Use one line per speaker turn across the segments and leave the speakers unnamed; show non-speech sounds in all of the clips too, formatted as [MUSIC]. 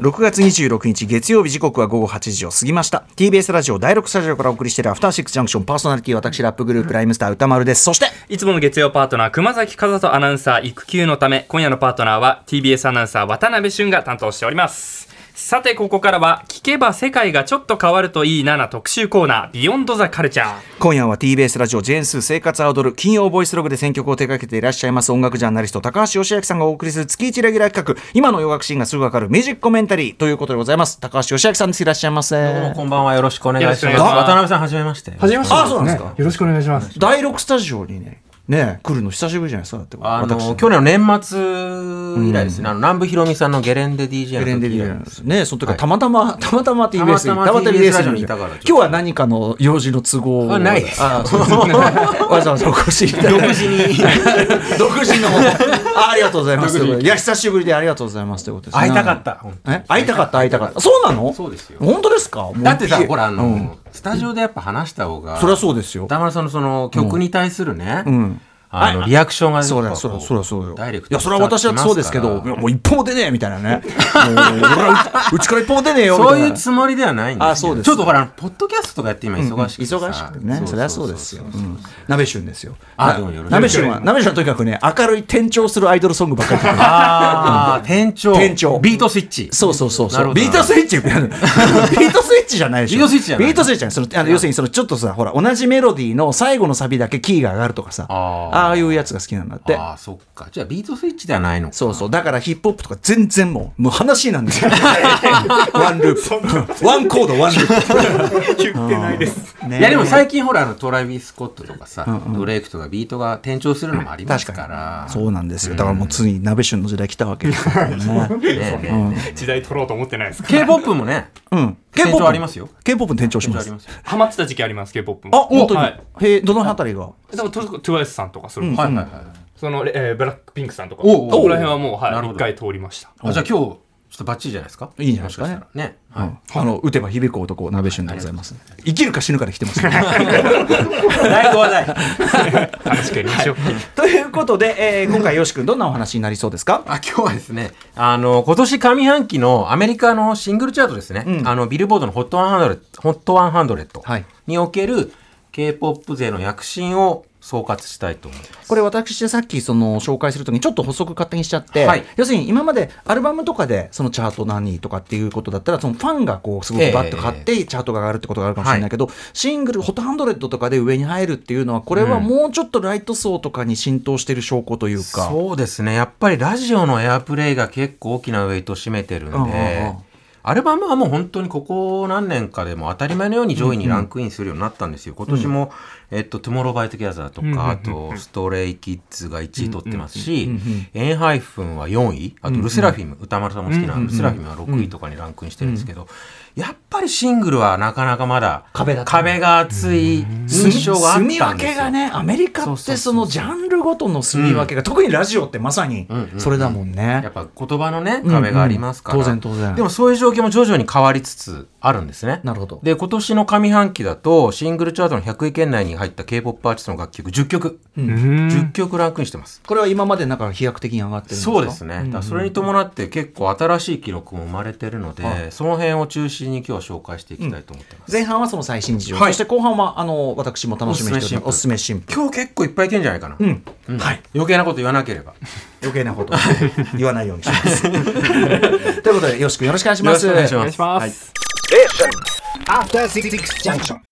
6月26日月曜日時刻は午後8時を過ぎました。TBS ラジオ第6スタジオからお送りしているアフターシックスジャンクションパーソナリティ私ラップグループライムスター歌丸です。そして
いつもの月曜パートナー、熊崎和人アナウンサー、育休のため、今夜のパートナーは TBS アナウンサー、渡辺俊が担当しております。さて、ここからは、聞けば世界がちょっと変わるといいなな特集コーナー、ビヨンドザカルチャー。
今夜は TBS ラジオジェーンスー生活アウドル金曜ボイスログで選曲を手掛けていらっしゃいます音楽ジャーナリスト高橋義明さんがお送りする月一レギュラー企画今の洋楽シーンがすぐわかるミュージックコメンタリーということでございます高橋義明さんですいらっしゃいませ
どうもこんばんはよろしくお願いします。
よろしくお願いします
渡辺さんはじめまして。
はじめまして
あそうなんですか？
よろしくお願いします。
第6スタジオにねね来るの久しぶりじゃないですかだって
あ
私。
の去年の年末以来ですね。あの南部ひろみさんのゲレンデ DJ の
ゲレンデ
時以来
でねその時はたまたま、たまたま TBS に
たまたま TBS ラジオにいたから
今日は何かの用事の都合
あないです。
あそう [LAUGHS] わざわざお越しいただいて。独自に。[LAUGHS] 独自のあありがとうございます。いや久しぶりでありがとうございますということですね。
会いたかった。
え会いたかった会いたかった。そうなの？
そうですよ。
本当ですか？
だってさ、ほらあの、
うん
スタジオでやっぱ話した方が。
そりゃそうですよ
田村さんのその曲に対するね、
ん
あのリアクションが
そうだそうだよ、そうだよ。
ダイレクト
いや、それは私はそうですけど、もう一歩も出ねえみたいなね。もう俺はうちから一歩も出ねえよ。
そういうつもりではないんですけど
あそうです
ちょっとほらポッドキャストとかやって今忙しくてさ、
忙しくてね。そりゃそうですよ。うん鍋旬ですよ。鍋旬は、鍋旬はとにかくね、明るい転調するアイドルソングばっかり
ああ、店長。
店長
ビートスイッチ。
そうそうそうそう。ビートスイッチ [LAUGHS] ビートスイッチじゃないでしょ。
ビートスイッチじゃない
ビートスイッチじゃない。そのあの要するにそのちょっとさ、ほら、同じメロディーの最後のサビだけキーが上がるとかさ、
あー
ああいうやつが好きなんだって。
ああ、そっか。じゃあビートスイッチではないのか。
そうそう。だからヒップホップとか全然もう、もう話なんですよ。[LAUGHS] ワンループ。ワンコード、ワンループ。
言ってないです。
ね
いやでも最近ほらあのトラビス・スコットとかさ、ドレイクとかビートが転調するのもあります
確
か。
からに。そうなんですよ。だからもうついに鍋旬の時代来たわけです [LAUGHS] よね。
ね
時代取ろうと思ってないです
え K-POP もね、
うん。
転調ありますよ。
K-POP に転調します。
転調ありますよ。
ハマってた時期あります、K-POP も。
あ、本当に。
はい。
へえ、どのあたりが？
でも、トゥワイスさんとか、それこそ
はいはいはい。
その、えーブラックピンクさんとか、
おうおう
そこら辺はもう、はい、
なるほど
一回通りました。
あじゃあ今日ちょっとバッチリじゃないですか？
いいんじゃないですかね
もししたらね。はい。
あの、打てば響く男、鍋旬でございます。生きるか死ぬかで来てます。[LAUGHS]
だいぶ話題。[LAUGHS]
楽しくやりましょう。
ということで、えー今回よし君どんなお話になりそうですか？
あ今日はですね、あの、今年上半期のアメリカのシングルチャートですね、あの、ビルボードの HOT100、HOT100
はい
における K-POP 勢の躍進を総括したいと思います。
これ私さっきその紹介するときにちょっと補足勝手にしちゃって、
はい
要するに今までアルバムとかでそのチャート何位とかっていうことだったらそのファンがこうすごくバッと買ってチャートが上がるってことがあるかもしれないけど、シングルホットハンドレッドとかで上に入るっていうのはこれはもうちょっとライト層とかに浸透している証拠というか。
そうですね。やっぱりラジオのエアプレイが結構大きなウェイトを占めてるん
うんうんうん
で、アルバムはもう本当にここ何年かでも当たり前のように上位にランクインするようになったんですよ。今年も、えっと、トゥモローバイトゥギャザーとか、あと、ストレイキッズが1位取ってますし、エンハイフンは4位、あと、ルセラフィム、宇多丸さんも好きなルセラフィムは6位とかにランクインしてるんですけど、やっぱりシングルはなかなかまだ
壁
が厚い印象があったんですよ。
住み分けがねアメリカってそのジャンルごとの住み分けが、特にラジオってまさにそれだもんね、
やっぱ言葉のね壁がありますから、
うんうん。当然当然。
でもそういう状況も徐々に変わりつつあるんですね。
なるほど。
で今年の上半期だとシングルチャートの100位圏内に入った k p o p アーティストの楽曲10曲、10曲ランクインしてます。
これは今までなんか飛躍的に上がってるんですか？
そうですね、それに伴って結構新しい記録も生まれてるので、その辺を中心に今日は紹介していきたいと思ってます、
前半はその最新事情、
はい。
そして後半はあの私も楽しみにしておすすすめ新婦
今日結構いっぱいいけんじゃないかな、
うん。
うん。
はい。
余計なこと言わなければ。
余計なこと [LAUGHS] 言わないようにします。[LAUGHS] ということでよろしくよろしくお願いします。
よろしくお願いします。
お願い。します。
After Six Junction.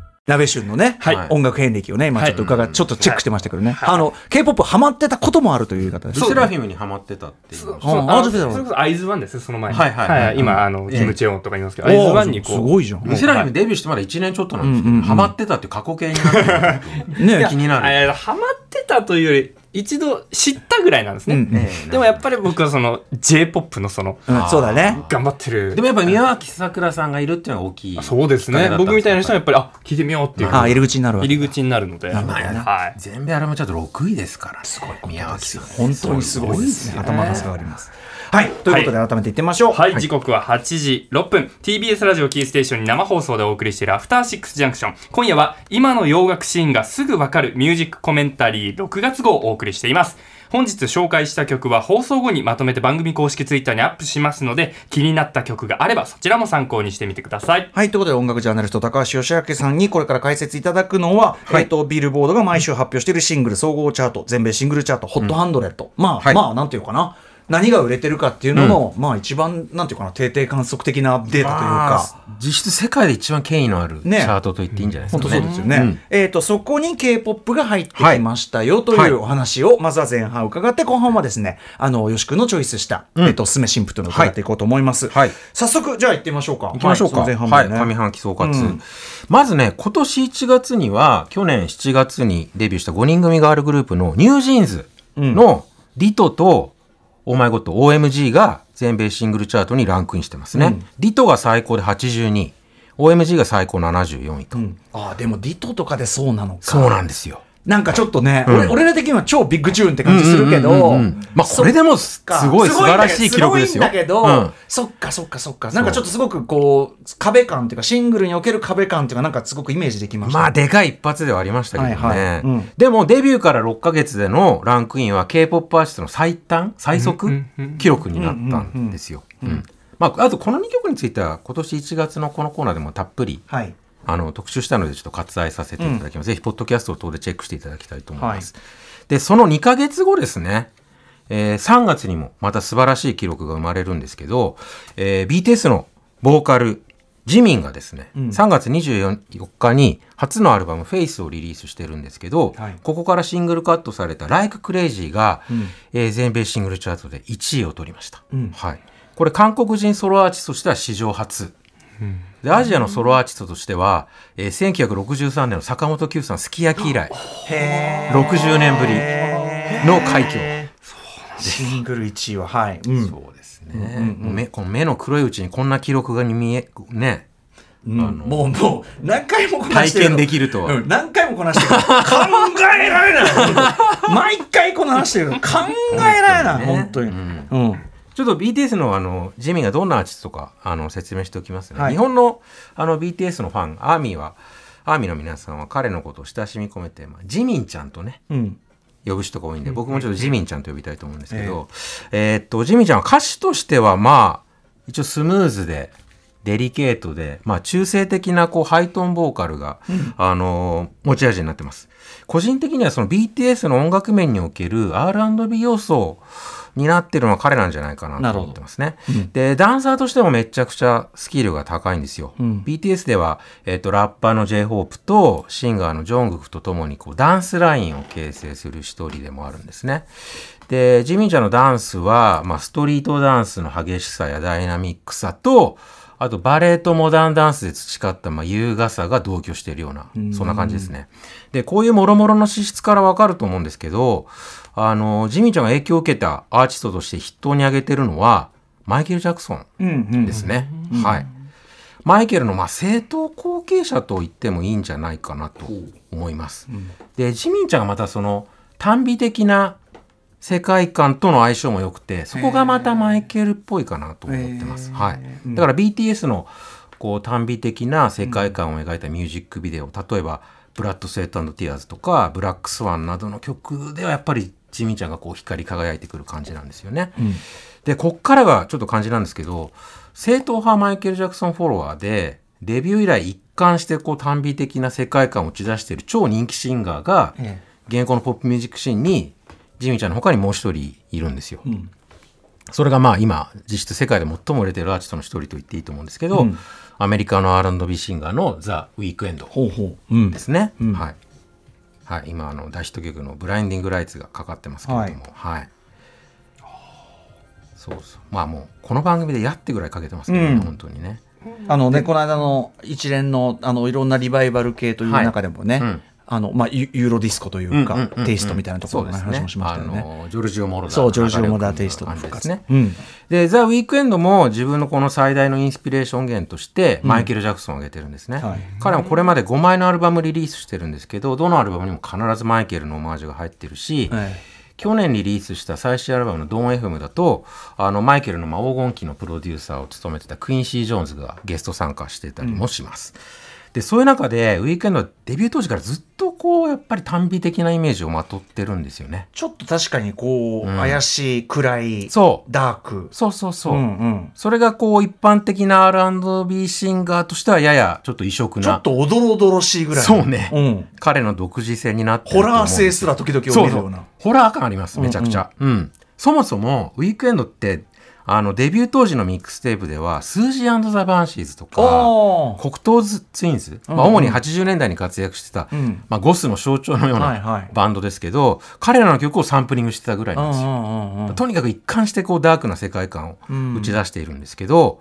ラベシュンのね、
はい。
音楽遍歴をね、今ちょっと伺っ、
はい
ちょっとチェックしてましたけどね、あの、K-POP ハマってたこともあるという言い方です。
ルセラフィムにハマってたっていう。
あ
そう。
あーそ
れこそアイズワンですよその前に。
はいはいはい。
今あの
ええ。
キム・チェオンとか言いますけど、アイズワンにこう。
すごいじゃん。
ルセラフィムデビューしてまだ1年ちょっとなんですけど、ハマってたっていう過去形になってる
ね
気になる。
えーハマってたというより一度知ったぐらいなんですね、
うん
でもやっぱり僕はその j p o p のその
うんそうだね。
頑張ってる。
でもやっぱ宮脇さくらさんがいるっていうのが大きい。
そうですね。僕みたいな人はやっぱりあ聞いてみようっていう。
あ、入り口になるわけ。
入り口になるので、
まあやな。
はい、
全米アルバムチャート6位ですから、すごい宮脇さん。
本当にすごいですね。頭が下がります。はい。ということで改めて言ってみましょう。
はい、時刻は8時6分。TBS ラジオキーステーションに生放送でお送りしているアフターシックスジャンクション。今夜は今の洋楽シーンがすぐわかるミュージックコメンタリー6月号をお送りしています本日紹介した曲は放送後にまとめて番組公式ツイッターにアップしますので気になった曲があればそちらも参考にしてみてください
はい。ということで、音楽ジャーナリスト、高橋義明さんにこれから解説いただくのは、えっと、ビルボードが毎週発表しているシングル総合チャート、全米シングルチャート、ホットハンドレット。まあ、
はい
まあ、なんていうかな。何が売れてるかっていうのの、まあ一番、なんていうかな、定定観測的なデータというか、
まあ実質世界で一番権威のあるチ
ね
ャートと言っていいんじゃないです
本
かね。
当そうですよね。
うん
えっ、と、そこに K-POP が入ってきましたよと
はいいう
お話を、まずは前半伺って、後半はですね、あの、よし君のチョイスした、えっ、と、おすすめ新婦というのを伺っていこうと思います。
はい
早速、じゃあ行ってみましょうか。
行きましょうか。
前
はい。
半分ね。
上半期総括、
うん
まずね、今年1月には、去年7月にデビューした5人組ガールグループのニュージーンズの Ditto と、 Oh My God OMG が全米シングルチャートにランクインしてますね。 Ditto が最高で82位、OMG が最高74位と。
ああ、でも、 Ditto とかでそうなのか。
そうなんですよ。
なんかちょっとね、
うん
俺俺ら的には超ビッグチューンって感じするけど、
まあこれでもすごい素晴らしい記録ですよ
すごいんだけど、
うん
そっかそっかそっか。なんかちょっとすごくこう、壁感っていうか、シングルにおける壁感っていうか、なんかすごくイメージできました。
まあ、でかい一発ではありましたけどね。
はいはいうん
でも、デビューから6ヶ月でのランクインは K-POP アーティストの最短、最速記録になったんですよ。うんまあ、あと、この2曲については、今年1月のこのコーナーでもたっぷり、
はい。
あの、特集したので、ちょっと割愛させていただきます。ぜひ、ポッドキャスト等でチェックしていただきたいと思います。で、その2ヶ月後ですね、えー3月にもまた素晴らしい記録が生まれるんですけど、えー BTS のボーカル、ジミンがですね、3月24日に初のアルバム「フェイスをリリースしてるんですけど、
はい。
ここからシングルカットされた「Like Crazy が」えー全米シングルチャートで1位を取りました、はい、これ韓国人ソロアーティストとしては史上初でアジアのソロアーティストとしては、えー1963年の坂本九さんすき焼き以来60年ぶりの快挙。
シングル1位は、はい。うん。
そうですね、目この目の黒いうちにこんな記録が見えね。
もう、もう、何回もこなして
体験できるとは。
うん、何回もこなしてる考えられない。毎回こなしてる考えられない、本当に。うん。
ちょっと BTS のあのジミーがどんなアーティストかあの説明しておきますね、
はい。
日本のあの BTS のファンアーミーはアーミーの皆さんは彼のことを親しみ込めて、まあ、ジミンちゃんとね
うん。
呼ぶ人が多いんで、僕もちょっとジミンちゃんと呼びたいと思うんですけど、えーっと、ジミンちゃんは歌手としては、まあ、一応スムーズで、デリケートで、まあ、中性的な、こう、ハイトーンボーカルが、あのー持ち味になってます。個人的にはその BTS の音楽面における R&B 要素になってるのは彼なんじゃないかなと思ってますね。で、ダンサーとしてもめちゃくちゃスキルが高いんですよ。BTS では、えっ、と、ラッパーの J-HOPE とシンガーのジョングクと共にこうダンスラインを形成する一人でもあるんですね。で、ジミンちゃんのダンスは、まあ、ストリートダンスの激しさやダイナミックさと、あとバレエとモダンダンスで培った、まあ、優雅さが同居しているような、そんな感じですね。で、こういう諸々の資質からわかると思うんですけど、あの、ジミンちゃんが影響を受けたアーティストとして筆頭に挙げてるのは、マイケル・ジャクソンですね。はい。マイケルのまあ正統後継者と言ってもいいんじゃないかなと思います。で、ジミンちゃんがまたその短美的な世界観との相性も良くて、そこがまたマイケルっぽいかなと思ってます。はい。だから BTS のこう短美的な世界観を描いたミュージックビデオ、例えばブラッド・スウェットティアーズとかブラック・スワンなどの曲ではやっぱりジミンちゃんがこう光り輝いてくる感じなんですよね。で、こっからがちょっと感じなんですけど、正統派マイケル・ジャクソンフォロワーで、デビュー以来一貫してこう短美的な世界観を打ち出している超人気シンガーが、現行のポップミュージックシーンにジミーちゃんの他にもう一人いるんですよ。それがまあ今実質世界で最も売れてるアーティストの一人と言っていいと思うんですけど、
うん。
アメリカの R&B シンガーのザ・ウィークエンドですね、
うん。
はい、はい、今あの大ヒット曲の「ブラインディング・ライツ」がかかってますけれどもはい、そうそう。まあもうこの番組でやってぐらいかけてますけどね、
うん。
本当にね。
あのね、この間の一連のあのいろんなリバイバル系という中でもね、
はいうん
あのまあ、ユユーロディスコというか、
うんうんうんうん
テイストみたいなところの話もしましたよね。
あのジョルジオ・モロダー
そう、ジョルジオ・モロダーテイストの復活
ね。
うん
で、ザ・ウィークエンドも自分のこの最大のインスピレーション源として、マイケル・ジャクソンを挙げてるんですね。
はい
彼もこれまで5枚のアルバムリリースしてるんですけど、どのアルバムにも必ずマイケルのオマージュが入ってるし、
はい
去年リリースした最新アルバムの「ドン FM」だとあのマイケルのまあ黄金期のプロデューサーを務めてたクインシー・ジョーンズがゲスト参加してたりもします。でそういう中でウィークエンドはデビュー当時からずっとこうやっぱり耽美的なイメージをまとってるんですよね。
ちょっと確かにこう、
うん
怪しい、暗い、
そう
ダーク。
そうそうそう。
うんうん
それがこう一般的な R&B シンガーとしてはややちょっと異色な。
ちょっとおどろおどろしいぐらいの。
そうね
うん
彼の独自性になってる
ホラー性すら時々
そうそう
見るような。
ホラー感ありますめちゃくちゃ、うんそもそもウィークエンドってあのデビュー当時のミックステープではスージー・ザ・バンシーズとか黒糖ツインズ、まあ、
うん。うん
主に80年代に活躍してた、
うん。
まあ、ゴスの象徴のよう
はいはい。
なバンドですけど、彼らの曲をサンプリングしてたぐらいなんですよ。
うんうんうんうん
とにかく一貫してこうダークな世界観を打ち出しているんですけど、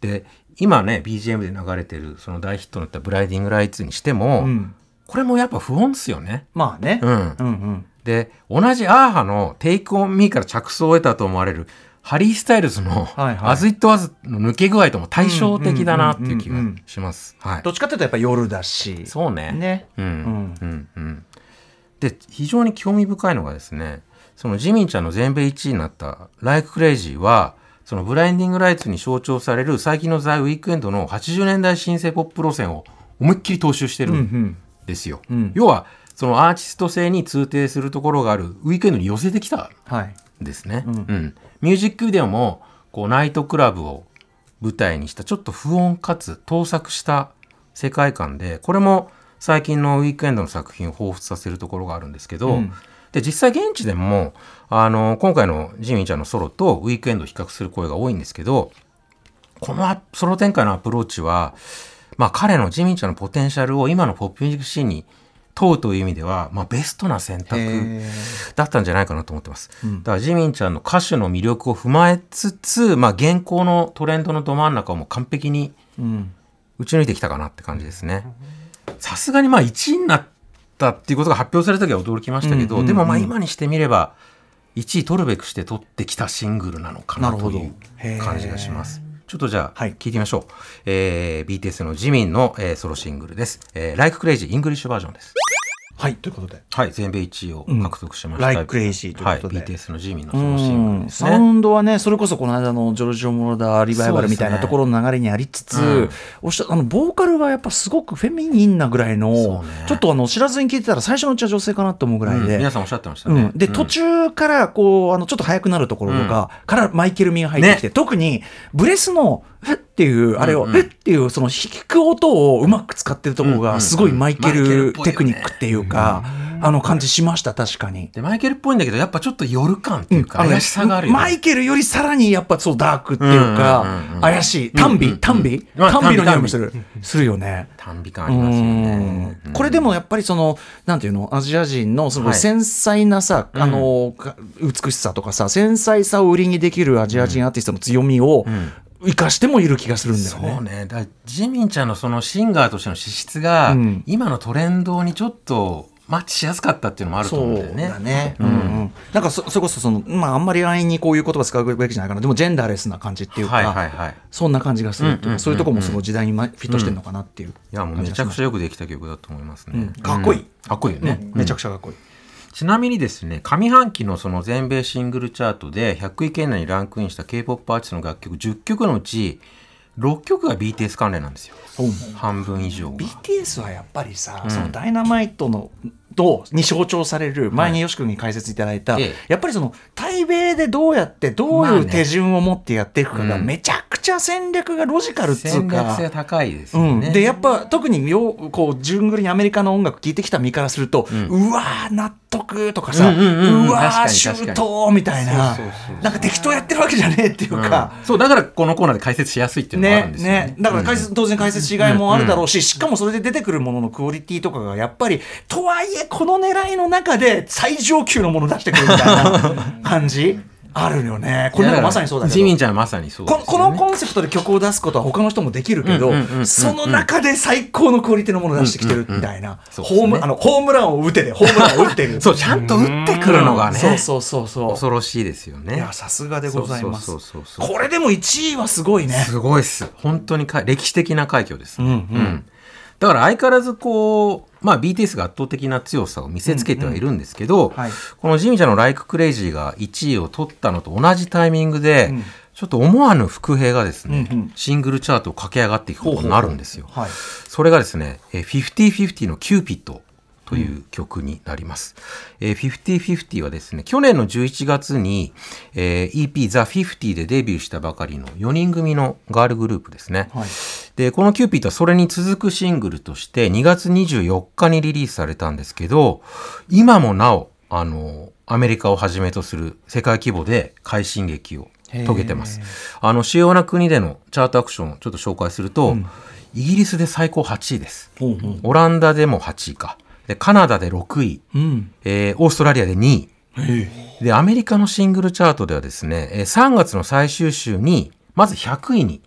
で今ね BGM で流れてるその大ヒットのった「ブライディング・ライツ」にしても、
うん。
これもやっぱ不穏ですよね。
まあね。
うん。
うんうん。
で同じアーハの「テイクオンミーから着想を得たと思われるハリー・スタイルズの「
はいはい
アズ・イット・ワズ」の抜け具合とも対照的だなっていう気がします。はい
どっちかっていうとやっぱ夜だし。
そうね。
ね。
うん。
ん
うん。うん。で、非常に興味深いのがですね、そのジミンちゃんの全米1位になった「Like Crazy」は、そのブラインディング・ライツに象徴される最近のザ・ウィークエンドの80年代シンセポップ路線を思いっきり踏襲してる
うんうんん
ですよ。
うん
要は、そのアーティスト性に通底するところがあるウィークエンドに寄せてきた
はい。
ですね、
う
うん。んミュージックビデオもこうナイトクラブを舞台にしたちょっと不穏かつ盗作した世界観でこれも最近のウィークエンドの作品を彷彿させるところがあるんですけど、
うん。
で実際現地でもあの今回のジミーちゃんのソロとウィークエンドを比較する声が多いんですけどこのアソロ展開のアプローチは、まあ、彼のジミーちゃんのポテンシャルを今のポップミュージックシーンに問うという意味では、まあ、ベストな選択
へ
だったんじゃないかなと思ってます。
うん
だからジミンちゃんの歌手の魅力を踏まえつつ、まあ、現行のトレンドのど真ん中をもう完璧に
うん。
打ち抜いてきたかなって感じですね。さすがにまあ1位になったっていうことが発表された時は驚きましたけど、
うんうんうん
でもまあ今にしてみれば1位取るべくして取ってきたシングルなのかなという感じがします。ちょっとじゃあ
はい
聞いてみましょう。えー BTS のジミンの、えーソロシングルです。えー、Like Crazy イングリッシュバージョンです。
はい、ということで。
はい、全米1位を獲得しました。
Like Crazy ということで
はい、BTS のジミンの
う
ソロシングル
ん、
ですね。
サウンドはね、それこそこの間のジョルジオ・モロダーリバイバルみたいなところの流れにありつつ、
うん
おっしゃあのボーカルがやっぱすごくフェミニンなぐらいの、ちょっとあの知らずに聞いてたら最初のうちは女性かなと思うぐらいで。
うん皆さんおっしゃってましたね。
うん、で、途中からこうあのちょっと速くなるところとか、からマイケル・ミが入ってきて、特にブレスの「ふっ」っていうあれを「
うんうん。
ふっ」っていうその弾く音をうまく使ってるところがすごいマイケ
ル
テクニックっていうか、あの感じしました確かに。
でマイケルっぽいんだけどやっぱちょっと夜感っていうか、怪しさがあるよね。
マイケルよりさらにやっぱそうダークっていうか、怪しい。
うんうんうん。
短美短美
まあ
短美の匂いもする。するよね。
短美感ありますよね。
うん。これでもやっぱりそのなんていうの？アジア人のその
はい。
繊細なさ、あのか美しさとかさ繊細さを売りにできるアジア人アーティストの強みを生かしてもいる気がするんだよね。
そうね。だジミンちゃんのそのシンガーとしての資質が、
うん
今のトレンドにちょっとマッチしやすかったっていうのもあると思うんだよね。
ね。うんうん。なんかそそれこそそのまああんまり安易にこういう言葉使うべきじゃないかな。でもジェンダーレスな感じっていうか、
はいはいはい。
そんな感じがするう
んうんうんうん
そういうとこもすごい時代にまフィットしてるのかなっていう。
いやもうめちゃくちゃよくできた曲だと思いますね。
うんかっこいい
うんかっこいいよね。
めちゃくちゃかっこいい。
ちなみにですね、上半期のその全米シングルチャートで100位圏内にランクインした K-POP アーティストの楽曲10曲のうち6曲が BTS 関連なんですよ。半分以上が。
BTS はやっぱりさ、
うん
そのダイナマイトのとに象徴される前によし君に解説いただいた、
ええ
やっぱりその対米でどうやってどういう手順を持ってやっていくかが
うん
めちゃくちゃ戦略がロジカルっつう
戦略性
か。
高いです
うん。でやっぱ特によこう順繰りにアメリカの音楽聴いてきた身からすると、う
うん
わーなっ得とかさ、う
うんうんうん。うん
わー、シュートみたいな。
そうそうそう、
なんか適当やってるわけじゃねえっていうか、
うん。そうだからこのコーナーで解説しやすいっていうのがあるん
ね
ですよね。
ね、だから解説、当然解説しがいもあるだろうし、しかもそれで出てくるもののクオリティとかがやっぱりとはいえこの狙いの中で最上級のもの出してくるみたいな感じあるよね。これなんかまさにそうだけど。
ジミンちゃんはまさにそうね。
ここのコンセプトで曲を出すことは他の人もできるけど、その中で最高のクオリティのものを出してきてるみたいな、ホームあのホームランを打てでホームランを打ってる。[LAUGHS]
そうちゃんと打ってくるのがね
そうそうそうそう。
恐ろしいですよね。
いやさすがでございます。
そうそうそうそう。
これでも1位はすごいね。
すごいっす。本当にか歴史的な快挙です、
うんうん。
うん。だから相変わらずこう、まあ、BTS が圧倒的な強さを見せつけてはいるんですけど、
はい。
このジミンちゃんの「Like Crazy」が1位を取ったのと同じタイミングで、
うん。
ちょっと思わぬ伏兵がですね、
うんうん。
シングルチャートを駆け上がっていくことになるんですよ。
はい。
それがですね、えー50-50のキューピッドという曲になります。えー50-50はですね、去年の11月に、えー EP The 50でデビューしたばかりの4人組のガールグループですね。
はい
で、このキューピッドはそれに続くシングルとして2月24日にリリースされたんですけど、今もなお、あの、アメリカをはじめとする世界規模で快進撃を遂げてます。あの、主要な国でのチャートアクションをちょっと紹介すると、イギリスで最高8位です。
ほうほう
オランダでも8位か。で、カナダで6位。
うん
えーオーストラリアで2位。で、アメリカのシングルチャートではですね、えー3月の最終週に、まず100位に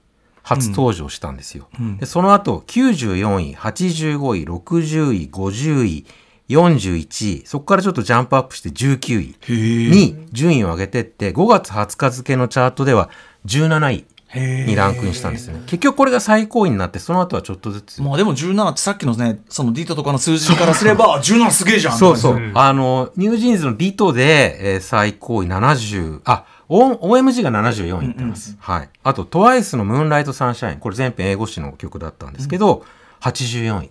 初登場したんですよ。でその後、94位、85位、60位、50位、41位、そこからちょっとジャンプアップして19位に順位を上げてって、5月20日付のチャートでは17位にランクインしたんですよね。結局これが最高位になって、その後はちょっとずつ。
まあでも17ってさっきのねその Ditto とかの数字からすれば17すげえじゃん
そうそう。あの、ニュージーンズの Ditto で、えー最高位70、あ、O- OMG が74位いってます。はい。あと、トワイスの Moonlight Sunrise。これ全編英語詞の曲だったんですけど、84位。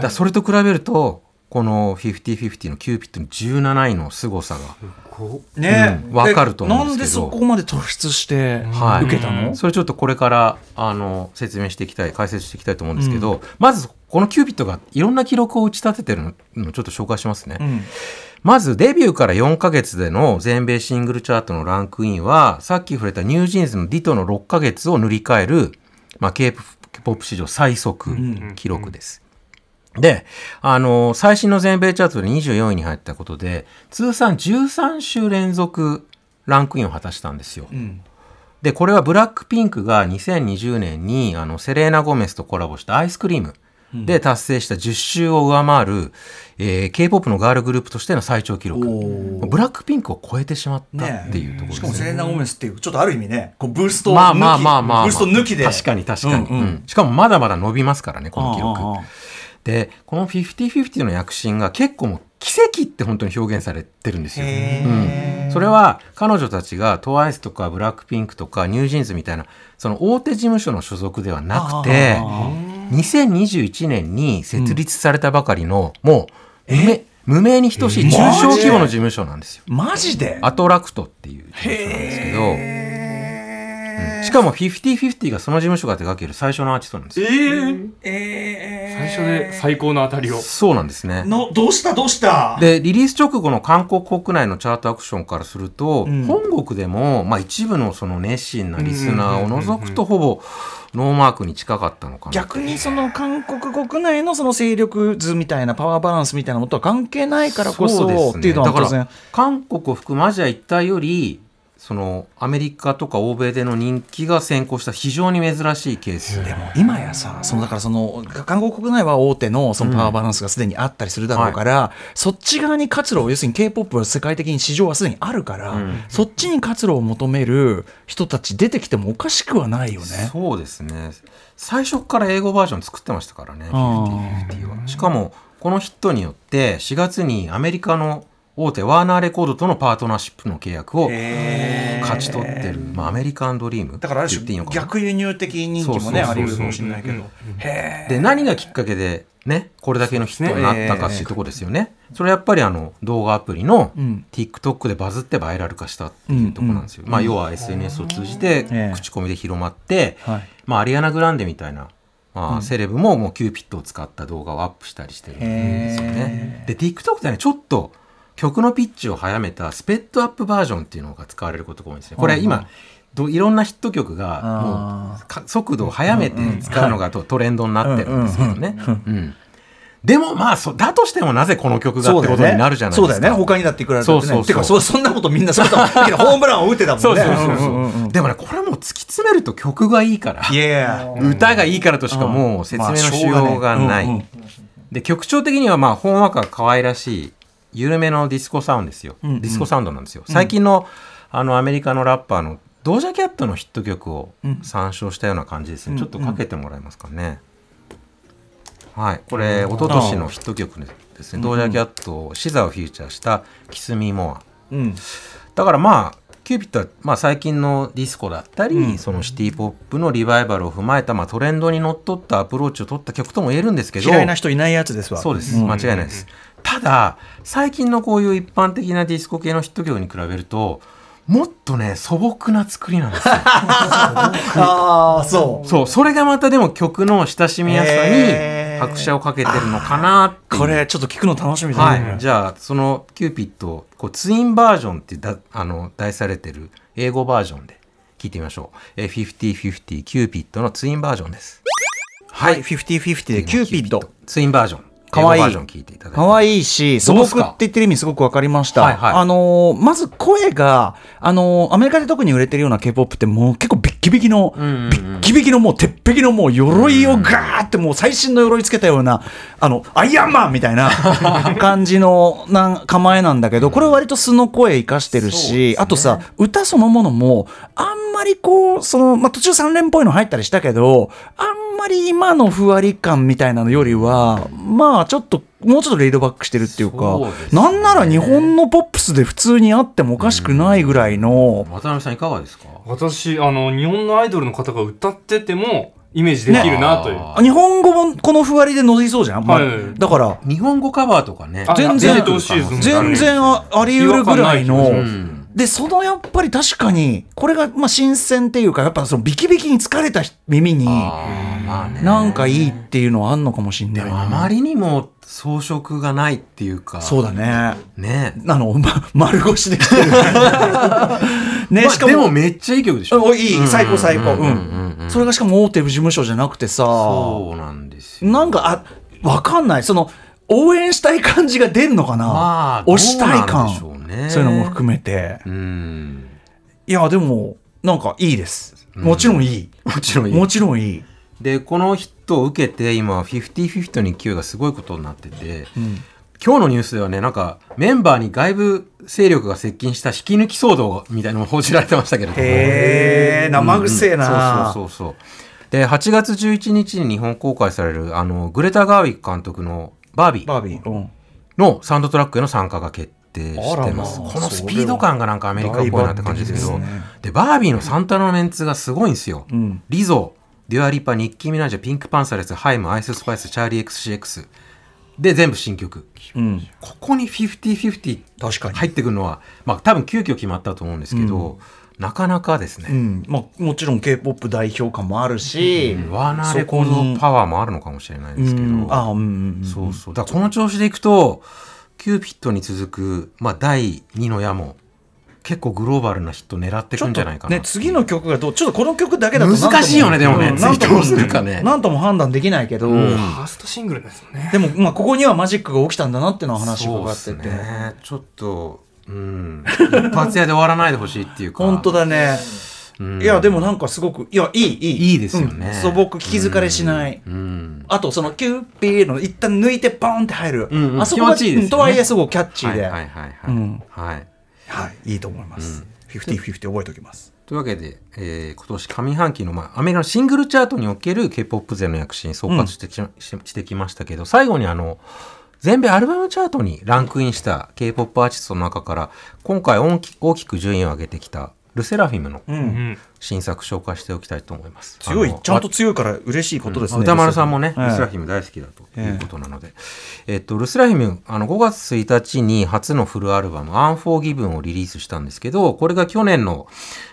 だそれと比べると、この50-50のキューピットの17位の凄さが、
ね。
うんわかると思うんですけど。
なんでそこまで突出して
はい。
受けたの、
それちょっとこれからあの説明していきたい解説していきたいと思うんですけど、まずこのキューピットがいろんな記録を打ち立ててるのをちょっと紹介しますね。
うん。
まずデビューから4ヶ月での全米シングルチャートのランクインはさっき触れたニュージーンズの Ditto の6ヶ月を塗り替える、まあ、K-POP 史上最速記録です。で、あの、最新の全米チャートで24位に入ったことで、通算13週連続ランクインを果たしたんですよ。
ん。
で、これはブラックピンクが2020年にあのセレーナ・ゴメスとコラボしたアイスクリームで達成した10週を上回る、えー K-POP のガールグループとしての最長記録。ブラックピンクを超えてしまったっていうところですね。
しかもセレナ・ゴメスっていうちょっとある意味ねこうブースト抜き
まあまあまあまあ、まあ、
ブースト抜きで。
確かに確かに、
うんうん。
うん。しかもまだまだ伸びますからねこの記録でこの50-50の躍進が結構もう奇跡って本当に表現されてるんですよ、うん、それは彼女たちが TWICE とかブラックピンクとかニュージーンズみたいなその大手事務所の所属ではなくて2021年に設立されたばかりの、もう無名無名に等しい中小規模の事務所なんですよ。
マジで？
アトラクトっていう事務所なんですけど、うん。しかも50-50がその事務所が手掛ける最初のアーティストなんですよ。
最初で最高の当たりを。
そうなんですね。
のどうした？どうした？
で、リリース直後の韓国国内のチャートアクションからすると、
ん。
本国でも、まあ一部のその熱心なリスナーを除くとほぼノーマークに近かったのかな。
逆にその韓国国内のその勢力図みたいなパワーバランスみたいなものとは関係ないからこそ
そうですね。
っていうのは当然。
だから韓国を含むアジア一帯よりそのアメリカとか欧米での人気が先行した非常に珍しいケース。
でも今やさそのだからその韓国国内は大手のそのパワーバランスがすでにあったりするだろうから、そっち側に活路を要するに k p o p は世界的に市場はすでにあるから、そっちに活路を求める人たち出てきてもおかしくはないよね。
そうですね。最初から英語バージョン作ってましたからね
あ
50-50は。しかもこのヒットによって4月にアメリカの大手ワーナーレコードとのパートナーシップの契約を勝ち取ってる、まあ、アメリカンドリーム
だからある
って言っていい
種
のかな。
逆輸入的人気もねあり得るかもしれないけど。へ
で何がきっかけでねこれだけのヒットになったかっていうところですよね。それやっぱりあの動画アプリの
うん。
TikTok でバズってバイラル化したっていうところなんですよ。まあ要は SNS を通じて
ええ。
口コミで広まって、
はい。
まあアリアナ・グランデみたいなまあセレブももうキューピッドを使った動画をアップしたりしてるんですよね。で TikTok でねちょっと曲のピッチを速めた sped up version っていうのが使われることが多いんですね。これ今どいろんなヒット曲がもうか速度を速めて使うのがとトレンドになってるんですけどね。うんでもまあそだとしてもなぜこの曲がってことになるじゃないですか。
そうだよね。他にだっていくらだってね
そうそうそう。
てかそそんなことみんなそ [LAUGHS] うだホームランを打ってたもんね
そうそうそうそう,、でもねこれはもう突き詰めると曲がいいから
いや
歌がいいからとしかもう説明のしようがない、で曲調的にはまあほんわか可愛らしい緩めのディスコサウンドですよ、ディスコサウンドなんですよ。最近のあのアメリカのラッパーのドージャキャットのヒット曲を参照したような感じですね、ちょっとかけてもらえますかね、はい。これ一昨年のヒット曲ですね、ドージャキャットシザーをフィーチャーした「 Kiss Me More」
うん。
だからまあキューピッドは、まあ、最近のディスコだったり、そのシティ・ポップのリバイバルを踏まえた、まあ、トレンドにのっとったアプローチを取った曲とも言えるんですけど
嫌いな人いないやつですわ。
そうです、間違いないです。ただ最近のこういう一般的なディスコ系のヒット曲に比べるともっとね素朴な作りなんですよ。[LAUGHS]
ああそう。
そう。それがまたでも曲の親しみやすさに拍車をかけてるのかなって
これちょっと聞くの楽しみだね。
はい、じゃあそのキューピッドこう Twin Version ってだあの題されてる英語バージョンで聞いてみましょう。えー、5050キューピッドの Twin Version です。
はい50-50でキューピッド
ツインバージョン。
かわいい
英語バージョン聞いていただいて。
可愛いし素朴
っ
て言ってる意味すごく分かりました、
はいはい
あのーまず声が、あのーアメリカで特に売れてるような K-POP ってもう結構キビキの、キビキのもう鉄壁のもう鎧をガーってもう最新の鎧つけたようなあのアイアンマンみたいな [LAUGHS] 感じのなん構えなんだけどこれは割と素の声生かしてるし、あとさ歌そのものもあんまりこうその、まあ、途中3連っぽいの入ったりしたけどあんまり今のふわり感みたいなのよりはまあちょっともうちょっとレイドバックしてるっていうか
ね。
なんなら日本のポップスで普通にあってもおかしくないぐらいの、
渡辺さんいかがですか？
私あの日本のアイドルの方が歌っててもイメージできるなという、
ね。
日本語もこのふわりで乗りそうじゃん、まあ
はい。
だから
日本語カバーとかね。
あ
全然全然ああり得るぐらいの、でそのやっぱり確かにこれがまあ新鮮っていうかやっぱそのビキビキに疲れた耳に
あーまあね。
なんかいいっていうのはあんのかもしれない
あまりにも装飾がないっていうか。
そうだね
ね。
あの、ま、丸腰で来てる。[LAUGHS] ね、
まあ
しかも、
でもめっちゃいい曲でしょ？
おいい、最高最高。う
うん。
それがしかも大手事務所じゃなくてさ、
そうなんですよ。
なんか、あ、わかんない。その、応援したい感じが出るのかな、
まあ
推したい感そういうのも含めて。
うん。
いや、でも、なんかいいです。もちろんいい。[LAUGHS]
もちろんいい
もちろんいい。
でこのヒットを受けて今50-50の勢いがすごいことになってて、今日のニュースではねなんかメンバーに外部勢力が接近した引き抜き騒動みたいなのも報じられてましたけれども。
へー、生臭えな。
そうそうそうそう。で8月11日に日本公開されるあのグレタ・ガーウィック監督の「バービー
バービー。うん。」
のサウンドトラックへの参加が決定してます、
まあ。
このスピード感がなんかアメリカっぽいなって感じですけど。
ですね。
でバービーのサントラのメンツがすごいんですよ、
ん。
リゾデュア・リパニッキー・ミナージュピンク・パンサレスハイムアイス・スパイスチャーリー XCX で全部新曲
うん。
ここに50-50
確かに。
入ってくるのはまあ多分急遽決まったと思うんですけど、なかなかですね、
うん。まあ、もちろん K-POP 代表感もあるし、
ワーナーレコードのパワーもあるのかもしれないですけど、
うんあ、うんうんうん。
そうそうこの調子でいくとキューピッドに続く、まあ、第2の矢も結構グローバルなヒット狙ってくんじゃないかな
ね、次の曲がどうちょっとこの曲だけだと
難しいよねでもね。
うん。なんとも
するかね。
なんとも判断できないけど、
ファーストシングルですもんね。
でも、まあ、ここにはマジックが起きたんだなっていうのは話伺ってて、
すね。ちょっとうん。一発屋で終わらないでほしいっていうか。
本当だね、
うん。
いやでもなんかすごくいやいいいい。
いいですよね。
うん。素朴聞き疲れしない、
うん。
あとそのキューピーの一旦抜いてポンって入る、
うんうん。
あそこが
気持ちいいですよね。
うんとはいえすごくキャッチーで、
はいはいはいはい、
うん。
はい
はい、いいと思います、50-50覚えておきます。
というわけで、えー今年上半期の、まあ、アメリカのシングルチャートにおける K-POP 勢の躍進総括してき,、ししてきましたけど最後にあの全米アルバムチャートにランクインした K-POP アーティストの中から今回大き大きく順位を上げてきたルセラフィムの
うん。
新作紹介しておきたいと思います。
強いちゃんと強いから嬉しいことですね、
歌丸さんもね、
ええ
ルスラフィム大好きだということなので、えっと、ルスラフィム、あの、5月1日に初のフルアルバム、アンフォーギブンをリリースしたんですけど、これが去年の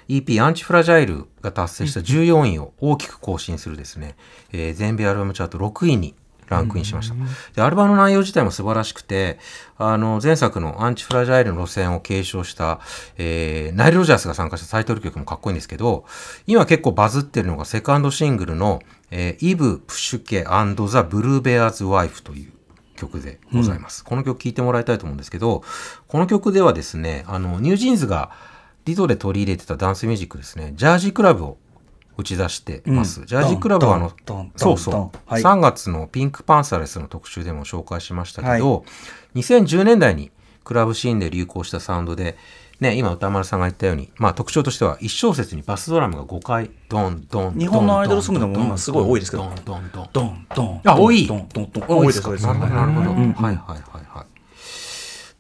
EP アンチフラジャイルが達成した14位を大きく更新するですね、えー全米アルバムチャート6位にランクインしました。で、アルバムの内容自体も素晴らしくて、あの、前作の ANTIFRAGILE の路線を継承した、えーナイル・ロジャースが参加したタイトル曲もかっこいいんですけど、今結構バズってるのがセカンドシングルの、えー Eve, Psyche & The Bluebeard's Wife という曲でございます。この曲聴いてもらいたいと思うんですけど、この曲ではですね、あの、ニュージーンズが Ditto で取り入れてたダンスミュージックですね、ジャージークラブを打ち出してます。
うん
ジャージークラブはあのそうそう、
はい
3月のピンクパンサレスの特集でも紹介しましたけど、2010年代にクラブシーンで流行したサウンドで、ね、今歌丸さんが言ったように、まあ特徴としては1小節にバスドラムが5回、ドンドン、
日本のアイドルソングでも
ドン
今すごい多いですけど
ドンドンドン。
ドンドン
あ多い
ドンドンドン多いです多いです
なるほど、なるほど。はいはいはいはい。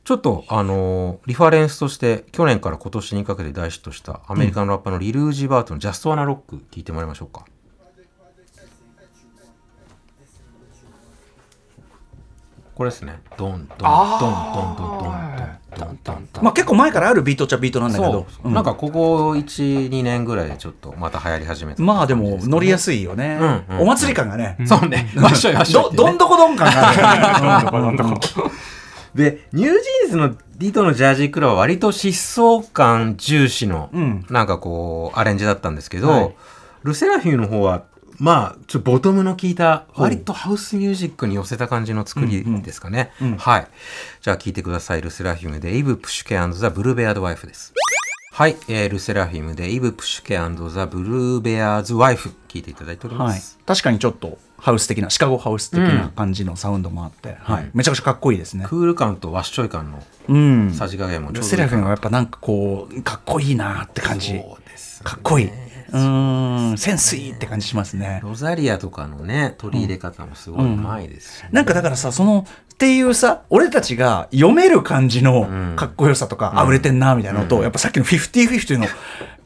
ちょっと、あのーリファレンスとして、去年から今年にかけて大ヒットしたアメリカのラッパーのリルージーバートのジャストワナロック聞いてもらいましょうか。これですね。ドンドンドンドンドンドンドンドンドン。
まあ結構前からあるビートっちゃビートなんだけど。
なんかここ1、2年ぐらいでちょっとまた流行り始めた。
まあでも乗りやすいよね、
うんうん
お祭り感がね、
そうね。わっしょいわっ
どどんどこどん感がある [LAUGHS] どんどこどんどこ
で、ニュージーンズの Ditto のジャージークラブは割と疾走感重視の、
うん
なんかこう、アレンジだったんですけど、
はい
ルセラフィムの方は、まあ、ちょっとボトムの効いた、割とハウスミュージックに寄せた感じの作りですかね。
うんうん
はい。じゃあ聴いてください。ルセラフィムでイブ・プシュケザ・ブルーベアード・ワイフです。はい、えー、ルセラフィムでイブ・プシュケザ・ブルーベアーズ・ワイフ。聴いていただいておりま
はい。
す。、
確かにちょっとハウス的なシカゴハウス的な感じのサウンドもあって、はい、めちゃくちゃかっこいいですね。
クール感とワッショイ感の
うん、
さじ加減もちょ
ル
うどいいかな
セラフィムはやっぱなんかこうかっこいいなって感じ。
そうですね。
かっこいいうん。センスいいって感じしますね。
ロザリアとかのね、取り入れ方もすごいうまいですしね、
なんかだからさそのっていうさ俺たちが読める感じのかっこよさとか、あ売れてんなみたいなのと、やっぱさっきの50-50の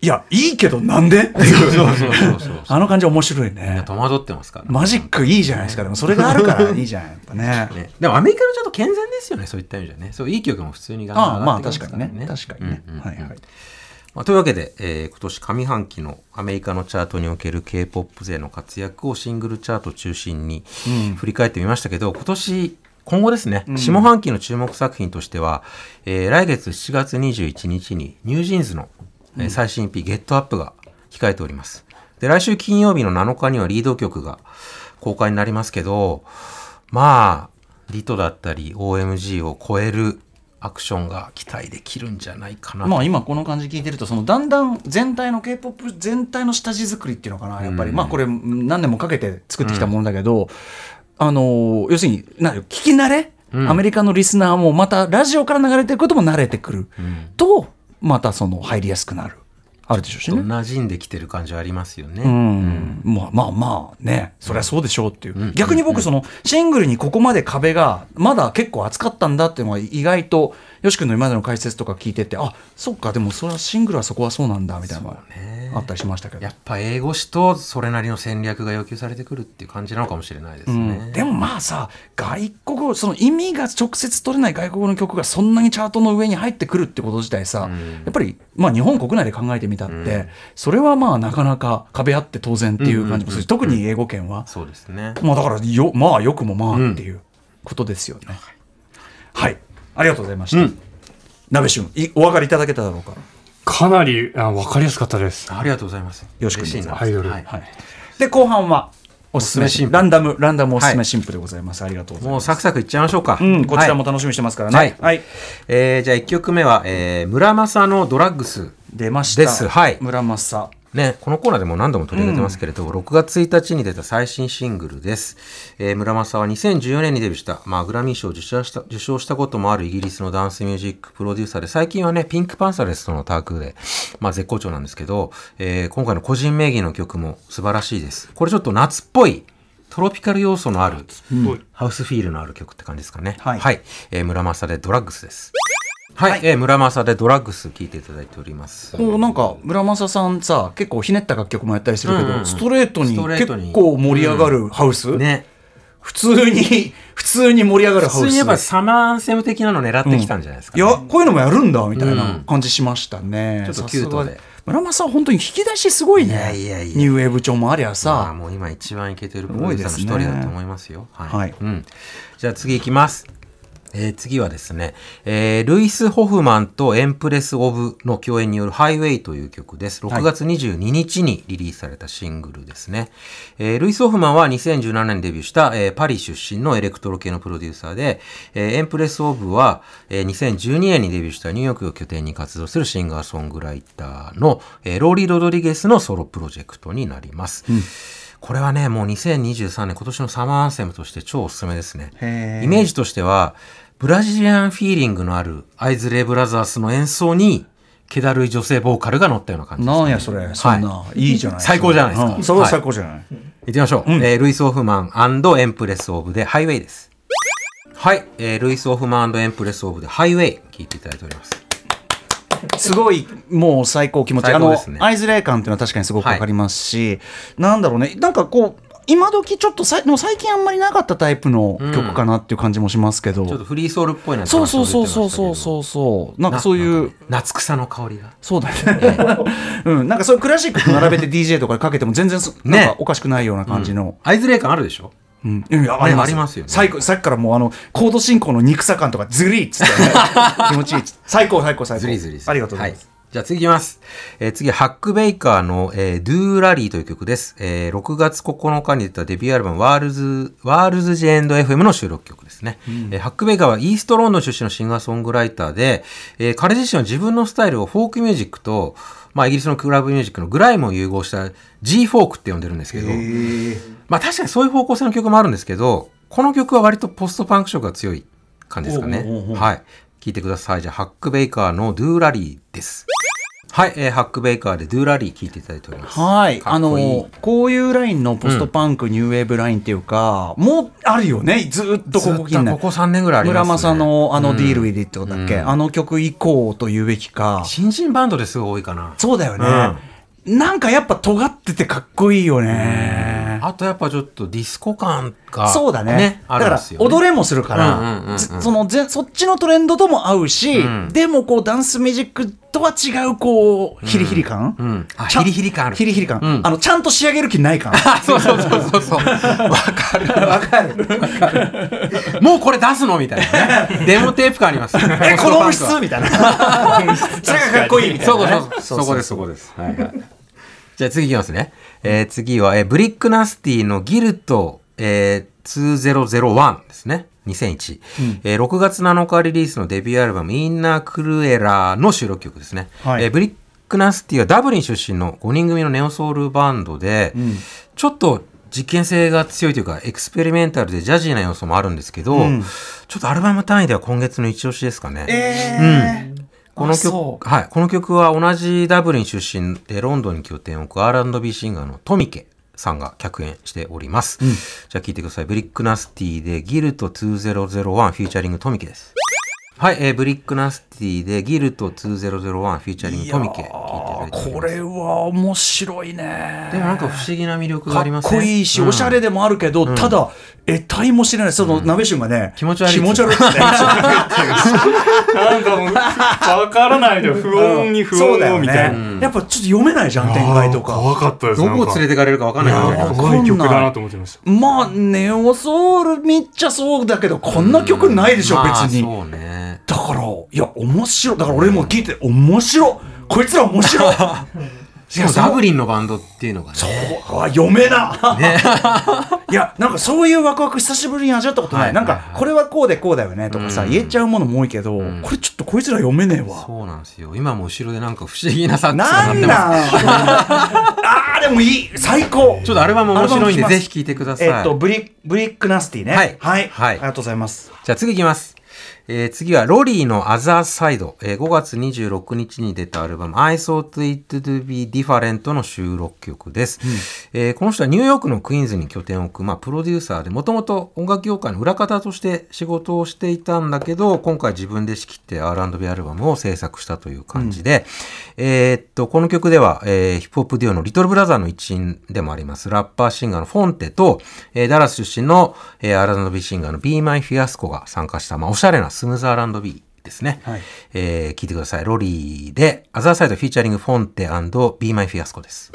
いやいいけどなんで？っていう
そうそうそうそう。
あの感じ面白い
みんな
ね
戸惑ってますから、
マジックいいじゃないですかでもそれがあるからいいじゃんやっぱね
ね、でもアメリカのちょっと健全ですよね、そういった意味じゃね。そういい曲も普通にガンガン
ああまあ確かにね確かにね、
うんうんうん
はいはい
まあ、というわけで、えー今年上半期のアメリカのチャートにおける K-POP 勢の活躍をシングルチャート中心に振り返ってみましたけど、今年、今後ですね、下半期の注目作品としては、えー来月7月21日にニュージーンズの、えー最新 EP、 Get Up が控えております。で、来週金曜日の7日にはリード曲が公開になりますけど、まあ、 Ditto だったり OMG を超えるアクションが期待できるんじゃないかなと。
まあ今この感じ聞いてるとそのだんだん全体の k p o p 全体の下地作りっていうのかなやっぱり、まあこれ何年もかけて作ってきたものだけど、あの要するにな聞き慣れ、アメリカのリスナーもまたラジオから流れてることも慣れてくる、とまたその入りやすくなるあるでしょうしね。
馴染んできてる感じはありますよね。
うん。まあまあまあね。そりゃそうでしょうっていう、逆に僕そのシングルにここまで壁がまだ結構厚かったんだっていうのは意外とよし君の今までの解説とか聞いててあそっかでもそれはシングルはそこはそうなんだみたいなのがあったりしましたけど、
やっぱ英語詞とそれなりの戦略が要求されてくるっていう感じなのかもしれないですね。
でもまあさ外国語その意味が直接取れない外国語の曲がそんなにチャートの上に入ってくるってこと自体さ、やっぱり、まあ、日本国内で考えてみたって、それはまあなかなか壁あって当然っていう感じもする。し、特に英語圏は、
そうですね。
まあだからよまあよくもまあっていうことですよね。はい、ありがとうございました。鍋旬いお分かりいただけただろうか？
かなりあ分かりやすかったです。
ありがとうございます。
よろしくお願いします
嬉な
アイドル
はい
はい。で後半はおすすめ
おすすめ新婦
ランダムランダムおすすめ新婦でございます。ありがとうございます。
もうサクサクいっちゃいましょうか。
うんこちらも
はい
楽しみにしてますからね。
はい
はい。
えーじゃあ1曲目は、えー村正のドラッグス。
出ました。
ですはい
村正。
ね、このコーナーでも何度も取り上げてますけれど、6月1日に出た最新シングルです。えー村正は2014年にデビューした、まあ、グラミー賞を受賞した受賞したこともあるイギリスのダンスミュージックプロデューサーで、最近はね、ピンクパンサレスとのタッグで、まあ、絶好調なんですけど、えー今回の個人名義の曲も素晴らしいです。これちょっと夏っぽい、トロピカル要素のある、ハウスフィールのある曲って感じですかね。
はい
えー村正でドラッグスです。はい、えー村正でドラッグス聴いていただいております。
こうなんか村正さんさ結構ひねった楽曲もやったりするけど、
うんうん
ストレートに結構盛り上がるハウス、
ね。
普通に普通に盛り上がるハウス。
普通にやっぱサマーアンセム的なの狙ってきたんじゃないですか、ね。
いやこういうのもやるんだみたいな感じしましたね、
ちょっとキュートで。
村正さん本当に引き出しすごいね。
いやいやいや。
ニューウェーブ調もありゃ
まあ
さ、
もう今一番イケてるプロデューサーの一人だと思いますよ。はい。
はい。
うん。じゃあ次いきます。えー次はですね、えールイス・ホフマンとエンプレス・オブの共演によるハイウェイという曲です。6月22日にリリースされたシングルですね。えールイス・ホフマンは2017年にデビューした、えーパリ出身のエレクトロ系のプロデューサーで、えーエンプレス・オブは、えー2012年にデビューしたニューヨークを拠点に活動するシンガーソングライターの、えーローリー・ロドリゲスのソロプロジェクトになります。これはね、もう2023年今年のサマーアンセムとして超おすすめですね。イメージとしては、ブラジリアンフィーリングのあるアイズレイブラザースの演奏に、気だるい女性ボーカルが乗ったような感じです、ね。
なんやそれそんな、い、いじゃない。
最高じゃないですか。
うん。それは最高じゃない、
行ってみましょう。えールイス・オフマンエンプレス・オブでハイウェイです。はい、えールイス・オフマンエンプレス・オブでハイウェイ聞いていただいております。
すごいもう最高気持ちいい、あのアイズレイ感っていうのは確かにすごくわかりますし、なんだろうね。なんかこう今時ちょっとさでも最近あんまりなかったタイプの曲かなっていう感じもしますけど、
ちょっとフリーソウルっぽいな
そうそうそうそうそうそう。そうなんかそういう。
夏草の香りが。
そうだね、うん、なんかそういうクラシックと並べて DJ とかでかけても全然なんかおかしくないような感じの、
アイズレイ感あるでしょ？
うん。いやあります
ありますよね。
最高さっきからもうあのコード進行の憎さ感とかずりーっつって、ね、[LAUGHS] 気持ちいいっつって。最高最高最高。
ずりずり
ありがとうございます、
はじゃあ次いきます。えー次はハックベイカーの、えー、ドゥーラリーという曲です。えー6月9日に出たデビューアルバムワールズ、ワールズ J&FM の収録曲ですね、えーハックベイカーはイーストロンドン出身のシンガーソングライターで、えー彼自身は自分のスタイルをフォークミュージックと、まあイギリスのクラブミュージックのグライムを融合した G フォークって呼んでるんですけど、まあ確かにそういう方向性の曲もあるんですけど、この曲は割とポストパンク色が強い感じですかね。はい。聞いてください。じゃあ、ハックベイカーの Doolally です。はい、えーハックベイカーで Doolally 聞いていただいております。
はい、
いい
のこういうラインのポストパンク、ニューウェーブラインっていうか、もうあるよね、ずっとここ近年。
ここ3年ぐらいありますね。
村正のあの、
うん
Deal Wiv It ってことだっけ、あの曲以降と言うべきか。
新人バンドですごい多いかな。
そうだよね、なんかやっぱ尖っててかっこいいよね。
あとやっぱちょっとディスコ感が、
そうだね
あ
だから。踊れもするから、そのぜそっちのトレンドとも合うし、
ん
でもこうダンスミュージックとは違うこうヒリヒリ感、
うんヒリヒリ感ある
ヒリヒリ感、
うん
あのちゃんと仕上げる気ない感？[LAUGHS]
そうそうそうそうそう。わかる。
わかる
もうこれ出すの？みたいなね。[LAUGHS] デモテープ感あります。
えこの音質？みたいなそれがかっこいいみたい
そう
な、ね、
そうそう。そこです、そこです。はいはい。じゃあ次いきますね。えー次は、えーブリックナスティの Gilt、えー2001ですね。2001、えー6月7日リリースのデビューアルバム INA CRUELER の収録曲ですね。
はい。
えーブリックナスティはダブリン出身の5人組のネオソウルバンドで、ちょっと実験性が強いというかエクスペリメンタルでジャジーな要素もあるんですけど、
ん。
ちょっとアルバム単位では今月の一押しですかね。
えー。
この
あそ
曲はい、この曲は同じダブリン出身でロンドンに拠点を置く R&B シンガーのトミケさんが客演しております。じゃあ聴いてください。ブリックナスティで Gilt 2001フューチャリングトミケです。はい、えーブリックナスティで Gilt 2001フューチャリングトミケ聴いてい。
これは面白いね。
でもなんか不思議な魅力が
かっ
ありますね。
こいいし、
うん。
おしゃれでもあるけど、ただ得体も知れない。その鍋旬がね、
気持ち悪い。
気持ち悪い
なんかもう、わからないで、不穏に不
そうだよ
穏みたいな。
ね、やっぱちょっと読めないじゃん展開とか。
怖かったです
どこを連れてかれるかわかんない感じがあります
怖い曲だなと思ってました。
まあネオソウルめっちゃそうだけどこんな曲ないでしょ、
まあ
別に、
そうね。
だからいや面白い。だから俺も聞いて面白い。こいつら面白い。[LAUGHS]
しかもダブリンのバンドっていうのがね。
そう。あ読めな、[LAUGHS] いやなんかそういうワクワク久しぶりに味わったことない、
はい
なんかこれはこうでこうだよねとかさ、
うん。
言えちゃうものも多いけど、これちょっとこいつら読めねえわ。
そうなんですよ。今も後ろでなんか不思議なサックスが
なん
鳴ってます。
な [LAUGHS] んあーでもいい。最高。
ちょっとアルバム面白いんでぜひ聴いてください。
えっとブリブリックナスティね。
はい。
はい、
はい。
ありがとうございます。
じゃあ次いきます。えー次はロリーの Other Side、えー5月26日に出たアルバム。I Thought It'd Be Different の収録曲です。えーこの人はニューヨークのクイーンズに拠点を置く、まあ、プロデューサーで、もともと音楽業界の裏方として仕事をしていたんだけど、今回自分で仕切って R&B アルバムを制作したという感じで、えーっと、この曲では、えーヒップホップデュオのリトルブラザーの一員でもあります、ラッパーシンガーのフォンテと、えーダラス出身の、えー R&B シンガーの Be My Fiasco が参加した、まあ、おしゃれなスムーズ R&B ですね。えー聞いてください。ロリーで、 Other Side フィーチャリングフォンテ &Be My Fiasco です。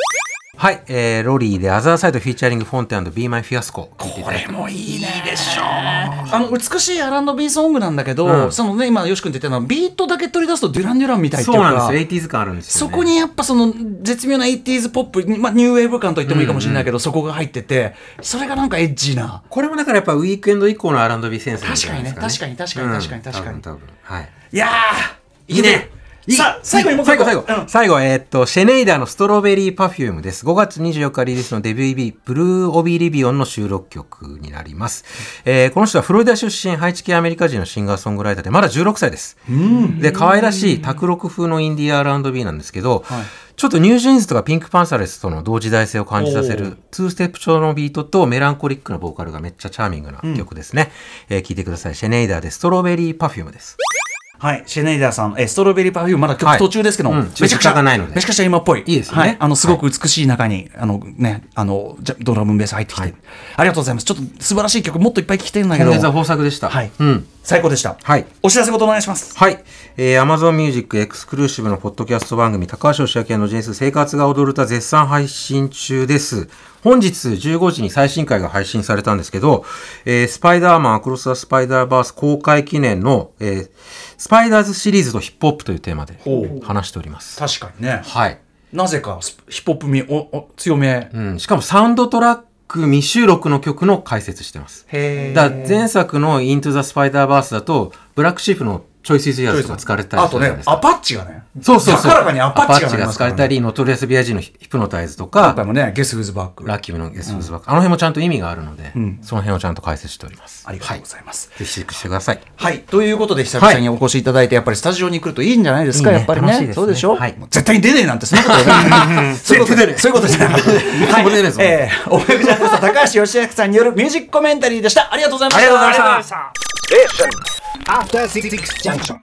はい、えー、ロリーで Other Side フィーチャリングフォンテ My Fiasco 聞いていただきます。
もいいねでしょあの美しい R&B ソングなんだけど、
うん
そのね今よし君って言ったのはビートだけ取り出すとデュラン・デュランみたいっていうか
そうなんですよ。80s 感あるんですよ、ね。
そこにやっぱその絶妙な 80s ポップ、まあ、ニューウェーブ感と言ってもいいかもしれないけど、そこが入っててそれがなんかエッジな
これもだからやっぱウィークエンド以降の R&B センスなんじゃないですか、ね。
確かにね確かに確かに確かに
うん多分多分。はい。
いやー
いいね
さあ最後にもう一個
最後最後、
うん
最後、えーっと、シェネイダーの Strawberry Perfume です。5月24日リリースのデビュー EP、 Blue Oblivion の収録曲になります。えーこの人はフロリダ出身、ハイチ系アメリカ人のシンガーソングライターで、まだ16歳です。で、可愛らしい卓録風のインディア R&B なんですけど、ちょっとニュージーンズとかピンクパンサレスとの同時代性を感じさせる、ツーステップ調のビートとメランコリックなボーカルがめっちゃチャーミングな曲ですね。えー聞いてください。シェネイダーで Strawberry Perfume です。
はい、シェネイダーさん、えー Strawberry Perfume まだ曲途中ですけども、
はいうん
めちゃくち
時間が
ゃ
ないので
めちゃくちゃ今っぽい。
いいですよね
はい、あのすごく美しい中に、あのね、あのじゃドラムベース入ってきて、
はい
ありがとうございます。ちょっと素晴らしい曲もっといっぱい聴きてるんだけど、
豊作でした。
はい、
うん。
最高でした。
はい。
お知らせごとお願いします。
はい。えー、Amazon Music エクスクルーシブのポッドキャスト番組、高橋芳朗 & ジェーン・スー生活が踊る歌絶賛配信中です。本日15時に最新回が配信されたんですけど、えースパイダーマンアクロス・ザ・スパイダーバース公開記念の、えースパイダーバースシリーズとヒップホップというテーマで話しております。
確かにね。
はい。
なぜかスヒップホップ味おお強め。
うん。しかもサウンドトラック未収録の曲の解説してます。
へー
だ前作の Into the Spider Verse だと、ブラックシーフのチョイスイズヤーズとか使われてたり
あと。ねアパッチがね。
そうそうそう。
高らかにアパッチがね
使われたり、ノトリアスビアジーの Hypnotize とか
今回、もね、 Guess Who's Back。
ラッキーのゲスフズバック、あの辺もちゃんと意味があるので、その辺をちゃんと解説しております。
ありがとうございます。
ぜひチェックしてください。
はい。ということで、久々にお越しいただいて、やっぱりスタジオに来るといいんじゃないですか、
いいね
やっぱりね。
楽しいですね
そうでしょ、
はい
もう絶対に出ねえなんて、そんなことない。[LAUGHS] そういうことで、そういうことじゃなくて。はい。
えぞ
えー、おめぐちゃんでした高橋義明さんによるミュージックコメンタリーでした。ありがとうございました。
ありがとうございました。
After Six Junction.